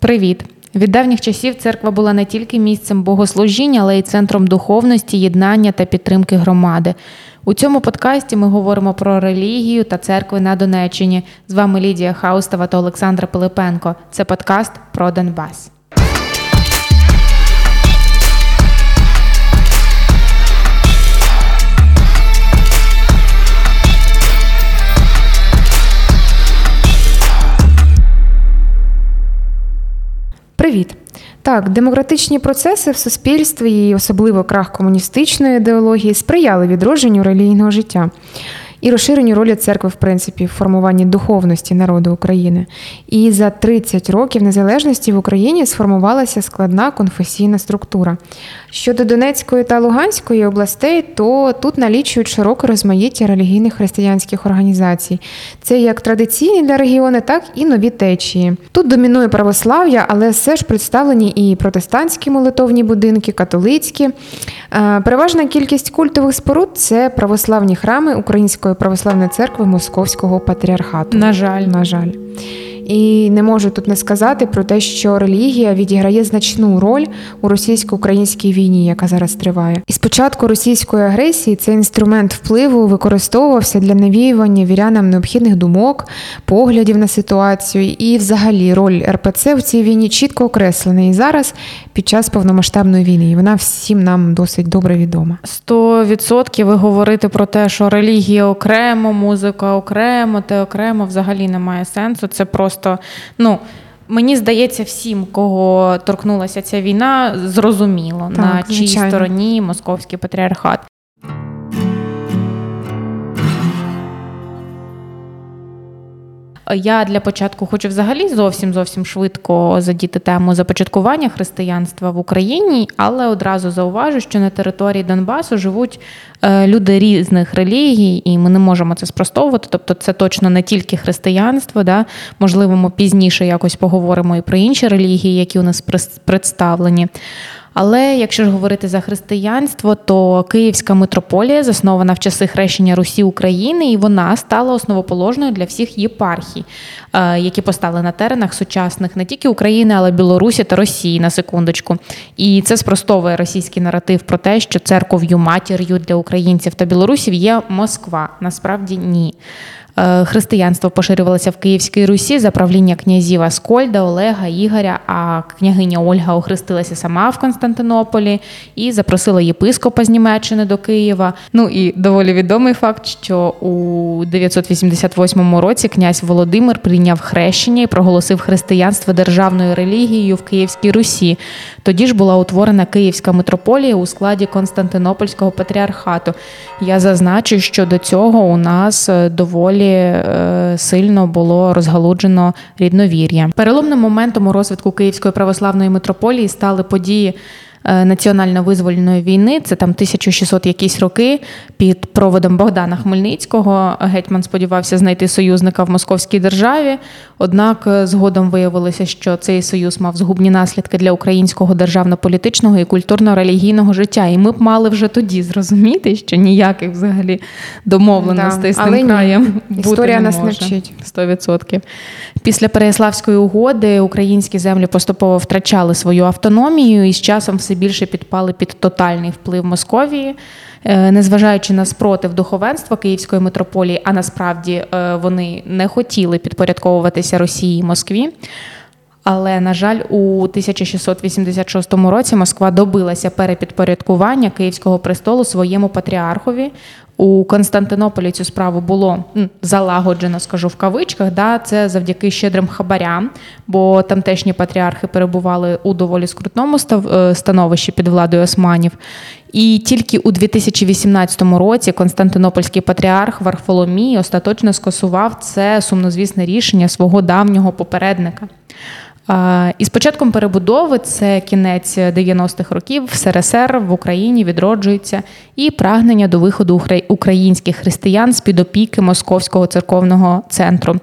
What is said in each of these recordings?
Привіт! Від давніх часів церква була не тільки місцем богослужіння, але й центром духовності, єднання та підтримки громади. У цьому подкасті ми говоримо про релігію та церкви на Донеччині. З вами Лідія Хаустова та Олександра Пилипенко. Це подкаст про Донбас. Привіт! Так, демократичні процеси в суспільстві, і особливо крах комуністичної ідеології, сприяли відродженню релігійного життя і розширенню ролі церкви, в принципі, в формуванні духовності народу України. І за 30 років незалежності в Україні сформувалася складна конфесійна структура. Щодо Донецької та Луганської областей, то тут налічують широке розмаїття релігійних християнських організацій. Це як традиційні для регіону, так і нові течії. Тут домінує православ'я, але все ж представлені і протестантські молитовні будинки, католицькі. Е, переважна кількість культових споруд це православні храми Української православної церкви Московського патріархату. На жаль, на жаль. І не можу тут не сказати про те, що релігія відіграє значну роль у російсько-українській війні, яка зараз триває. І спочатку російської агресії цей інструмент впливу використовувався для навіювання вірянам необхідних думок, поглядів на ситуацію, і, взагалі, роль РПЦ в цій війні чітко окреслена. І зараз під час повномасштабної війни. І вона всім нам досить добре відома. Сто відсотків ви говорите про те, що релігія окремо, музика окремо, те окремо взагалі немає сенсу. Це просто просто ну. Мені здається, всім, кого торкнулася ця війна, зрозуміло так, на чиїй стороні московський патріархат. Я для початку хочу взагалі зовсім зовсім швидко задіти тему започаткування християнства в Україні, але одразу зауважу, що на території Донбасу живуть е, люди різних релігій, і ми не можемо це спростовувати. Тобто, це точно не тільки християнство. Да? Можливо, ми пізніше якось поговоримо і про інші релігії, які у нас представлені. Але якщо ж говорити за християнство, то Київська митрополія заснована в часи хрещення Русі України, і вона стала основоположною для всіх єпархій, е, які постали на теренах сучасних не тільки України, але й Білорусі та Росії на секундочку. І це спростовує російський наратив про те, що церков'ю матір'ю для українців та білорусів є Москва. Насправді ні. Е, християнство поширювалося в Київській Русі за правління князів Аскольда, Олега, Ігоря, а княгиня Ольга охрестилася сама в Константинополі і запросила єпископа з Німеччини до Києва. Ну і доволі відомий факт, що у 988 році князь Володимир прийняв хрещення і проголосив християнство державною релігією в Київській Русі. Тоді ж була утворена Київська митрополія у складі Константинопольського патріархату. Я зазначу, що до цього у нас е, доволі е, сильно було розгалуджено рідновір'я. Переломним моментом у розвитку Київської православної митрополії стали події. Е, національно-визвольної війни, це там 1600 якісь роки під проводом Богдана Хмельницького. Гетьман сподівався знайти союзника в московській державі. Однак е, згодом виявилося, що цей союз мав згубні наслідки для українського державно-політичного і культурно-релігійного життя. І ми б мали вже тоді зрозуміти, що ніяких взагалі домовленостей да, з тим краєм бути Історія не нас може. не вчить. 100%. Після Переяславської угоди українські землі поступово втрачали свою автономію і з часом все більше підпали під тотальний вплив Московії. Е, незважаючи на спротив духовенства Київської митрополії, а насправді е, вони не хотіли підпорядковуватися Росії і Москві. Але, на жаль, у 1686 році Москва добилася перепідпорядкування Київського престолу своєму патріархові. У Константинополі цю справу було залагоджено, скажу в кавичках. Да, Це завдяки щедрим хабарям, бо тамтешні патріархи перебували у доволі скрутному е, становищі під владою османів. І тільки у 2018 році Константинопольський патріарх Варфоломій остаточно скасував це сумнозвісне рішення свого давнього попередника. І з початком перебудови це кінець 90-х років в СРСР в Україні відроджується і прагнення до виходу українських християн з під опіки Московського церковного центру.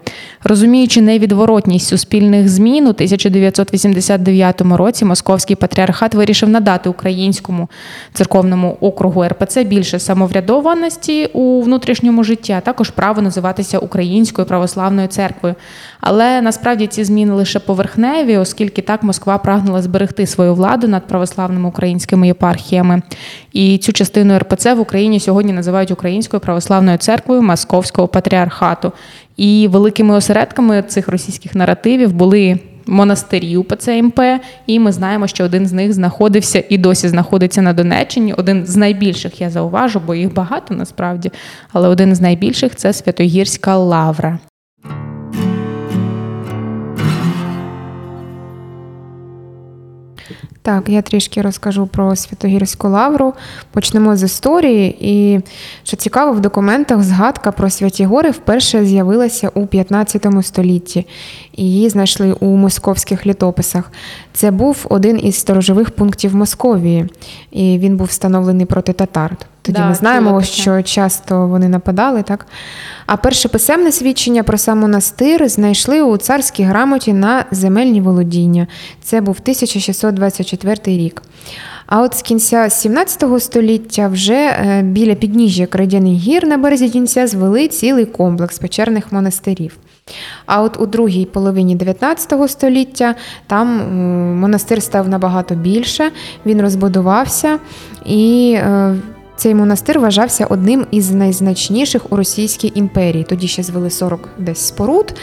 Розуміючи невідворотність суспільних змін, у 1989 році Московський патріархат вирішив надати українському церковному округу РПЦ більше самоврядованості у внутрішньому житті, а також право називатися Українською православною церквою. Але насправді ці зміни лише поверхневі Женеві, оскільки так Москва прагнула зберегти свою владу над православними українськими єпархіями. І цю частину РПЦ в Україні сьогодні називають Українською православною церквою Московського патріархату. І великими осередками цих російських наративів були монастирі УПЦ МП, і ми знаємо, що один з них знаходився і досі знаходиться на Донеччині. Один з найбільших я зауважу, бо їх багато насправді, але один з найбільших це Святогірська лавра. Так, я трішки розкажу про Святогірську лавру. Почнемо з історії. І що цікаво, в документах згадка про Святі Гори вперше з'явилася у 15 столітті. Її знайшли у московських літописах. Це був один із сторожових пунктів Московії, і він був встановлений проти татар. Тоді Да, ми знаємо, чула що часто вони нападали, так? А перше писемне свідчення про сам монастир знайшли у царській грамоті на земельні володіння. Це був 1624 рік. А от з кінця 17 століття вже е, біля підніжжя Крайдяних гір на березі Дінця звели цілий комплекс печерних монастирів. А от у другій половині 19 століття там е, монастир став набагато більше, він розбудувався і. Е, цей монастир вважався одним із найзначніших у Російській імперії. Тоді ще звели 40 десь споруд,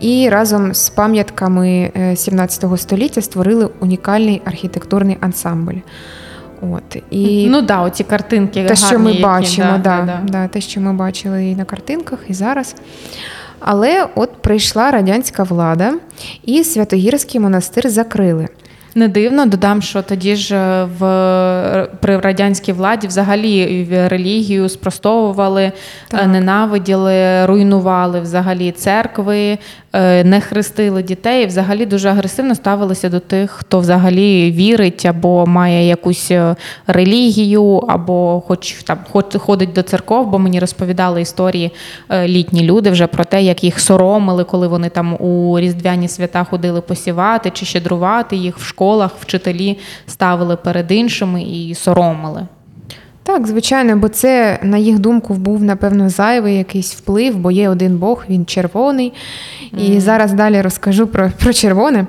і разом з пам'ятками е, 17 століття створили унікальний архітектурний ансамбль. От і Ну да, оці картинки. те, що ми які, бачимо, да, да, да. Да, те, що ми бачили і на картинках, і зараз. Але от прийшла радянська влада, і Святогірський монастир закрили. Не дивно, додам, що тоді ж е, в при радянській владі взагалі релігію спростовували, Так. е, ненавиділи, руйнували взагалі церкви, е, не хрестили дітей. Взагалі дуже агресивно ставилися до тих, хто взагалі вірить або має якусь е, релігію, або хоч там хоч ходить до церков, бо мені розповідали історії е, літні люди вже про те, як їх соромили, коли вони там у різдвяні свята ходили посівати чи щедрувати їх в школах, вчителі ставили перед іншими і соромили. Так, звичайно, бо це, на їх думку, був, напевно, зайвий якийсь вплив, бо є один Бог, він червоний. І зараз далі розкажу про, про червоне.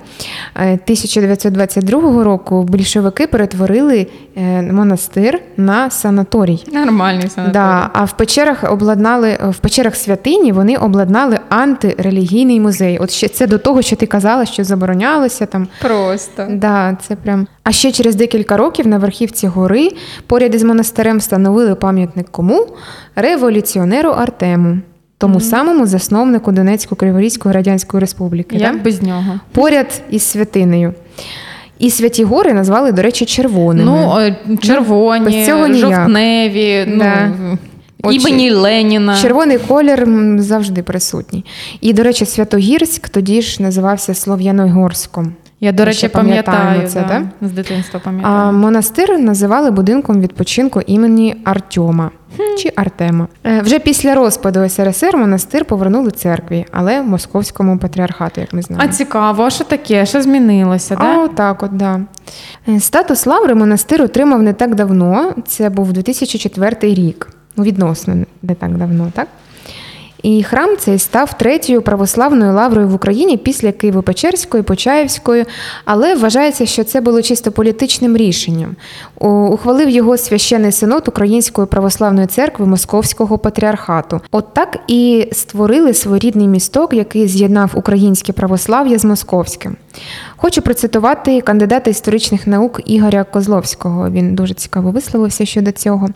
Е, 1922 року більшовики перетворили е, монастир на санаторій. Нормальний Да, а в печерах обладнали в печерах святині вони обладнали антирелігійний музей. От ще це до того, що ти казала, що заборонялося там. Просто. Да, це прям. А ще через декілька років на верхівці гори поряд із монастирем встановили пам'ятник кому? Революціонеру Артему, тому самому засновнику Донецько-Криворізької Радянської Республіки. Як да? без нього? Поряд із святинею. І святі гори назвали, до речі, червоними. Ну, е, червоні, без цього жовтневі, Да. ну, От імені Леніна. Червоний колір завжди присутній. І, до речі, Святогірськ тоді ж називався Слов'яногорськом. Я, до речі, пам'ятаю це, да, так? з дитинства А монастир називали будинком відпочинку імені Артема чи Артема. Е, Вже після розпаду СРСР монастир повернули церкві, але московському патріархату, як ми знаємо. А цікаво, що таке? Що змінилося? А Да? отак, от, да. Е, Статус лаври монастир отримав не так давно. Це був 2004 рік. Ну, відносно не так давно, так? І храм цей став третьою православною лаврою в Україні після Києво-Печерської, Почаївської, але вважається, що це було чисто політичним рішенням. Ухвалив його священний синод Української православної церкви Московського патріархату. От так і створили своєрідний місток, який з'єднав українське православ'я з московським. Хочу процитувати кандидата історичних наук Ігоря Козловського. Він дуже цікаво висловився щодо цього.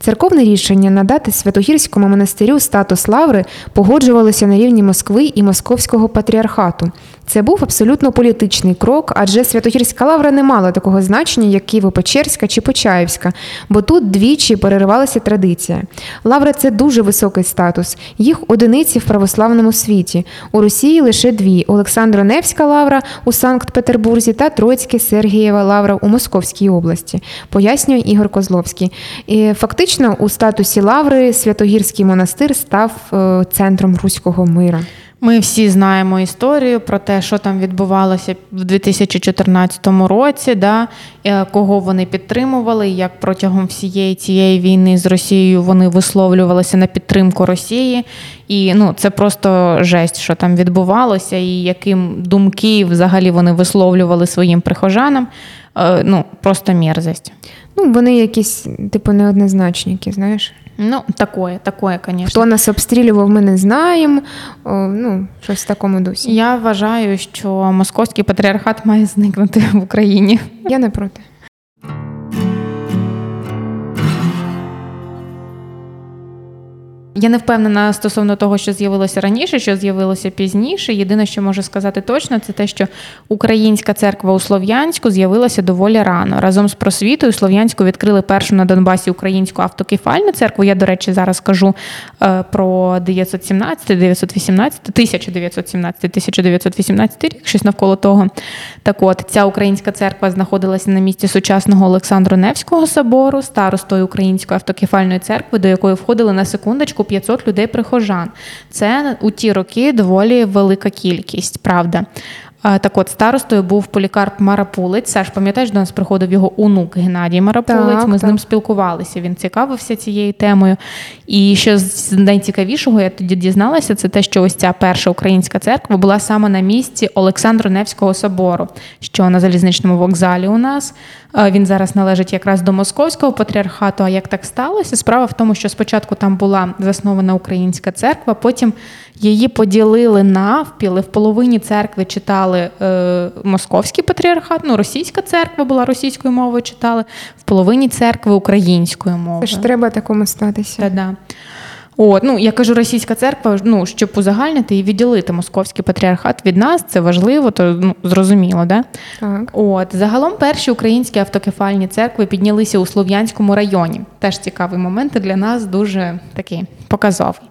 Церковне рішення надати Святогірському монастирю статус лаври погоджувалося на рівні Москви і Московського патріархату. Це був абсолютно політичний крок, адже Святогірська лавра не мала такого значення, як Києво-Печерська чи Почаївська, бо тут двічі переривалася традиція. Лавра це дуже високий статус. Їх одиниці в православному світі. У Росії лише дві: Олександро-Невська лавра у Санкт-Петербурзі та Троїцьке Сергієва лавра у Московській області, пояснює Ігор Козловський. І фактично у статусі лаври Святогірський монастир став е, центром руського мира. Ми всі знаємо історію про те, що там відбувалося в 2014 році, да, е, кого вони підтримували, як протягом всієї цієї війни з Росією вони висловлювалися на підтримку Росії. І ну, це просто жесть, що там відбувалося, і яким думки взагалі вони висловлювали своїм прихожанам. Е, Ну, просто мерзость. Ну, вони якісь, типу, неоднозначники, знаєш. Ну, такое, такое, конечно. Хто нас обстрілював, ми не знаємо. О, ну, щось в такому дусі. Я вважаю, що московський патріархат має зникнути в Україні. Я не проти. Я не впевнена стосовно того, що з'явилося раніше, що з'явилося пізніше. Єдине, що можу сказати точно, це те, що українська церква у Слов'янську з'явилася доволі рано. Разом з просвітою Слов'янську відкрили першу на Донбасі українську автокефальну церкву. Я, до речі, зараз кажу е, про 917, 918, 1917, 1918 рік, щось навколо того. Так от, ця українська церква знаходилася на місці сучасного Олександро-Невського собору, старостою Української автокефальної церкви, до якої входили на секундочку 500 людей прихожан. Це у ті роки доволі велика кількість, правда. Так от, старостою був полікарп Марапулець. Саш, пам'ятаєш, до нас приходив його онук Геннадій Марапулець. Так, Ми з ним спілкувалися. Він цікавився цією темою. І що з найцікавішого, я тоді дізналася, це те, що ось ця перша українська церква була саме на місці Олександро-Невського собору, що на залізничному вокзалі у нас. Він зараз належить якраз до московського патріархату. А як так сталося? Справа в тому, що спочатку там була заснована українська церква, потім її поділили навпіл, і в половині церкви читали е, московський патріархат, ну російська церква була російською мовою читали, в половині церкви українською мовою. Це ж треба такому статися. Та-да. От, ну я кажу, російська церква, ну щоб узагальнити і відділити московський патріархат від нас, це важливо, то ну зрозуміло, да? Так. От загалом перші українські автокефальні церкви піднялися у Слов'янському районі. Теж цікавий момент і для нас дуже такий показовий.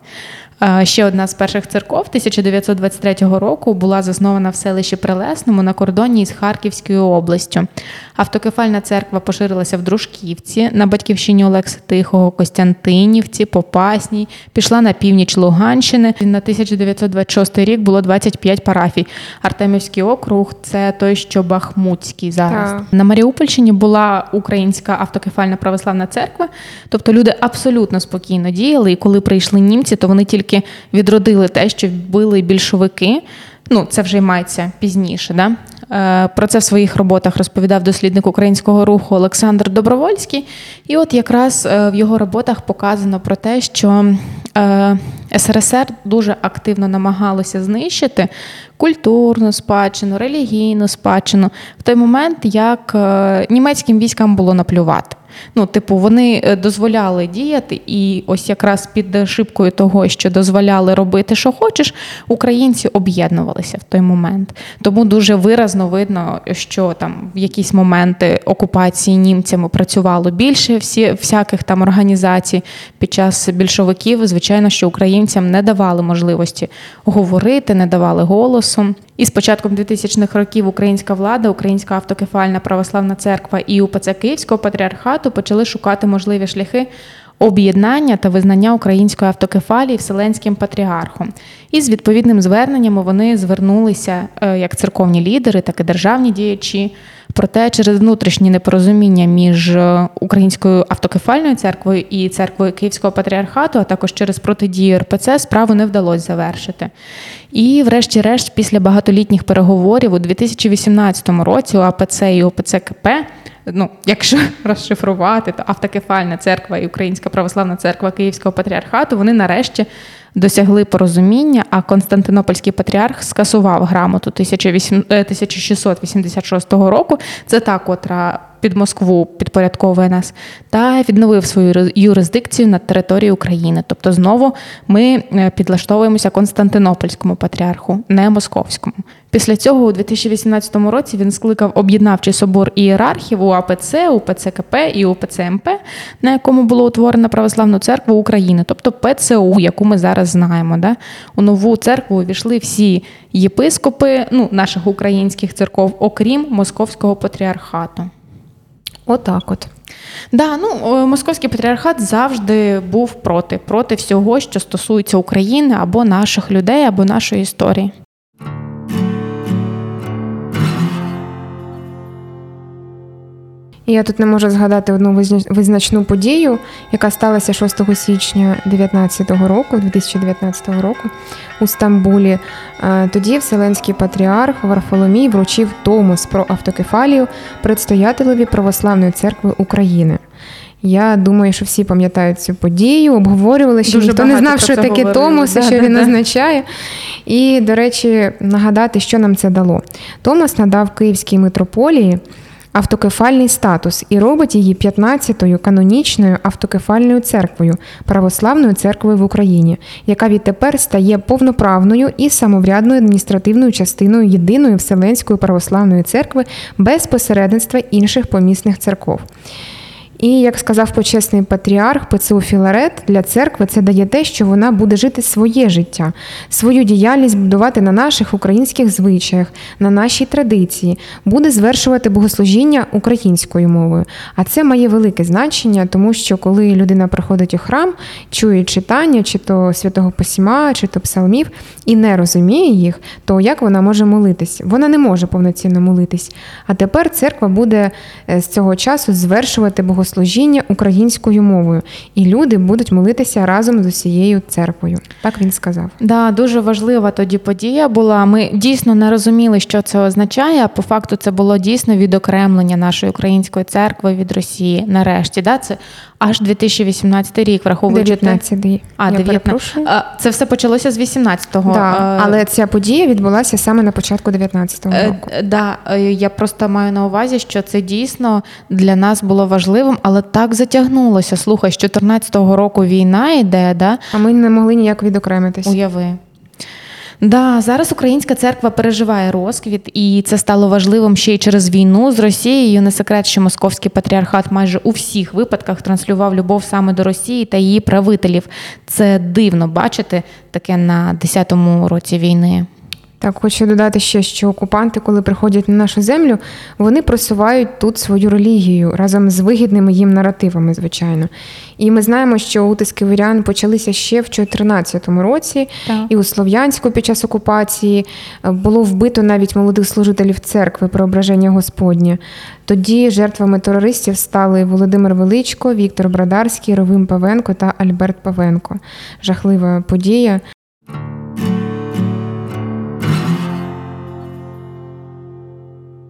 Ще одна з перших церков 1923 року була заснована в селищі Прилесному на кордоні із Харківською областю. Автокефальна церква поширилася в Дружківці, на батьківщині Олекси Тихого, Костянтинівці, Попасній, пішла на північ Луганщини. На 1926 рік було 25 парафій. Артемівський округ це той, що Бахмутський зараз. Так. На Маріупольщині була українська автокефальна православна церква, тобто люди абсолютно спокійно діяли. І коли прийшли німці, то вони тільки відродили те, що вбили більшовики. Ну, це вже й мається пізніше. Да? Е, Про це в своїх роботах розповідав дослідник українського руху Олександр Добровольський. І от якраз е, в його роботах показано про те, що е, СРСР дуже активно намагалося знищити культурну спадщину, релігійну спадщину в той момент, як німецьким військам було наплювати. Ну, типу, вони е, дозволяли діяти, і ось якраз під шибкою того, що дозволяли робити, що хочеш, українці об'єднувалися в той момент. Тому дуже виразно видно, що там в якісь моменти окупації німцями працювало більше всі, всяких там організацій під час більшовиків. Звичайно, що українцям не давали можливості говорити, не давали голосу. І з початком 2000-х років українська влада, Українська автокефальна православна церква і УПЦ Київського патріархату почали шукати можливі шляхи об'єднання та визнання української автокефалії Вселенським патріархом. І з відповідним зверненнями вони звернулися е, як церковні лідери, так і державні діячі. Проте через внутрішні непорозуміння між е, українською автокефальною церквою і церквою Київського патріархату, а також через протидію РПЦ, справу не вдалося завершити. І, врешті-решт, після багатолітніх переговорів у 2018 році у АПЦ і ОПЦ КП ну, якщо розшифрувати, то автокефальна церква і Українська православна церква Київського патріархату, вони нарешті досягли порозуміння, а Константинопольський патріарх скасував грамоту 1800 е, 1686 року. Це та, котра під Москву підпорядковує нас, та відновив свою юрисдикцію над територією України. Тобто, знову ми е, підлаштовуємося Константинопольському патріарху, не московському. Після цього у 2018 році він скликав об'єднавчий собор ієрархів у АПЦ, УПЦ КП і УПЦ МП, на якому було утворено православну церкву України, тобто ПЦУ, яку ми зараз знаємо. Да? У нову церкву увійшли всі єпископи ну, наших українських церков, окрім московського патріархату. Отак от. Да, ну е, московський патріархат завжди був проти, проти всього, що стосується України або наших людей, або нашої історії. І я тут не можу згадати одну визна- визначну подію, яка сталася 6 січня 19 року, 2019 року у Стамбулі. Е, Тоді Вселенський патріарх Варфоломій вручив Томос про автокефалію предстоятелеві Православної церкви України. Я думаю, що всі пам'ятають цю подію, обговорювали, що Дуже ніхто не знав, що таке говорили. Томос Да, що да, він да. означає. І, до речі, нагадати, що нам це дало. Томос надав Київській митрополії автокефальний статус і робить її 15-ю канонічною автокефальною церквою, православною церквою в Україні, яка відтепер стає повноправною і самоврядною адміністративною частиною єдиної Вселенської православної церкви без посередництва інших помісних церков. І як сказав почесний патріарх ПЦУ Філарет, для церкви це дає те, що вона буде жити своє життя, свою діяльність будувати на наших українських звичаях, на нашій традиції, буде звершувати богослужіння українською мовою. А це має велике значення, тому що коли людина приходить у храм, чує читання, чи то святого письма, чи то псалмів, і не розуміє їх, то як вона може молитись? Вона не може повноцінно молитись. А тепер церква буде е, з цього часу звершувати богослужіння українською мовою, і люди будуть молитися разом з усією церквою. Так він сказав. Да, дуже важлива тоді подія була. Ми дійсно не розуміли, що це означає. А по факту це було дійсно відокремлення нашої української церкви від Росії. Нарешті, да, це аж 2018 рік, враховуючи 19-й. А, Я 19. Це все почалося з 18-го. Да, Е, але ця подія відбулася саме на початку 19-го Е, року. е, Да, я просто маю на увазі, що це дійсно для нас було важливим, але так затягнулося. Слухай, з 14-го року війна йде, да? А ми не могли ніяк відокремитись. Уяви. Да, зараз українська церква переживає розквіт, і це стало важливим ще й через війну з Росією. Не секрет, що московський патріархат майже у всіх випадках транслював любов саме до Росії та її правителів. Це дивно бачити таке на 10-му році війни. Так, хочу додати ще, що окупанти, коли приходять на нашу землю, вони просувають тут свою релігію разом з вигідними їм наративами, звичайно. І ми знаємо, що утиски вірян почалися ще в 2014 році, Так. і у Слов'янську під час окупації е, було вбито навіть молодих служителів церкви Преображення Господнє. Тоді жертвами терористів стали Володимир Величко, Віктор Брадарський, Ровим Павенко та Альберт Павенко. Жахлива подія.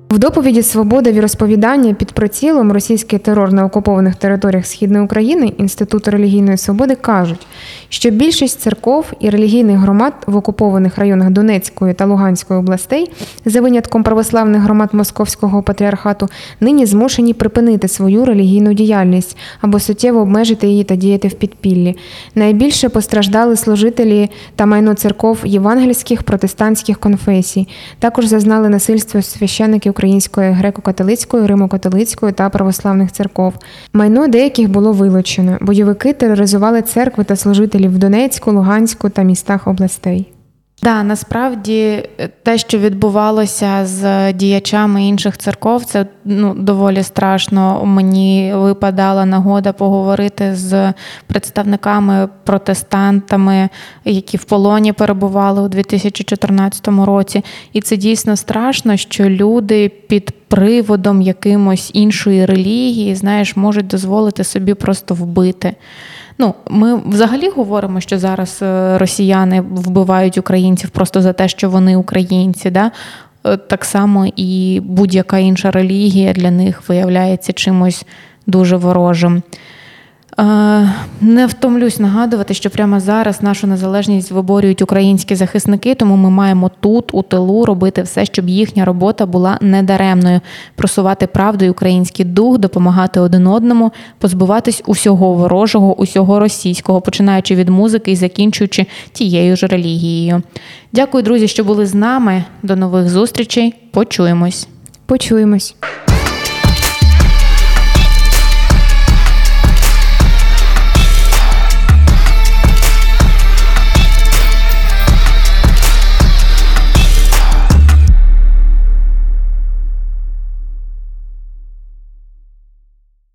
В доповіді Свобода віросповідання під прицілом російський терор на окупованих територіях Східної України Інституту релігійної свободи кажуть, що більшість церков і релігійних громад в окупованих районах Донецької та Луганської областей, за винятком православних громад Московського патріархату, нині змушені припинити свою релігійну діяльність або суттєво обмежити її та діяти в підпіллі. Найбільше постраждали служителі та майно церков євангельських протестантських конфесій. Також зазнали насильства священики Української греко-католицької, римо-католицької та православних церков. Майно деяких було вилучено. Бойовики тероризували церкви та служителів в Донецьку, Луганську та містах областей. Да, насправді е, те, що відбувалося з діячами інших церков, це ну доволі страшно. Мені випадала нагода поговорити з представниками протестантами, які в полоні перебували у 2014 році. І це дійсно страшно, що люди під приводом якимось іншої релігії, знаєш, можуть дозволити собі просто вбити. Ну, ми взагалі говоримо, що зараз е, росіяни вбивають українців просто за те, що вони українці. Да? Е, Так само і будь-яка інша релігія для них виявляється чимось дуже ворожим. Не втомлюсь нагадувати, що прямо зараз нашу незалежність виборюють українські захисники, тому ми маємо тут, у тилу, робити все, щоб їхня робота була недаремною, просувати правду і український дух, допомагати один одному, позбуватись усього ворожого, усього російського, починаючи від музики і закінчуючи тією ж релігією. Дякую, друзі, що були з нами. До нових зустрічей. Почуємось. Почуємось.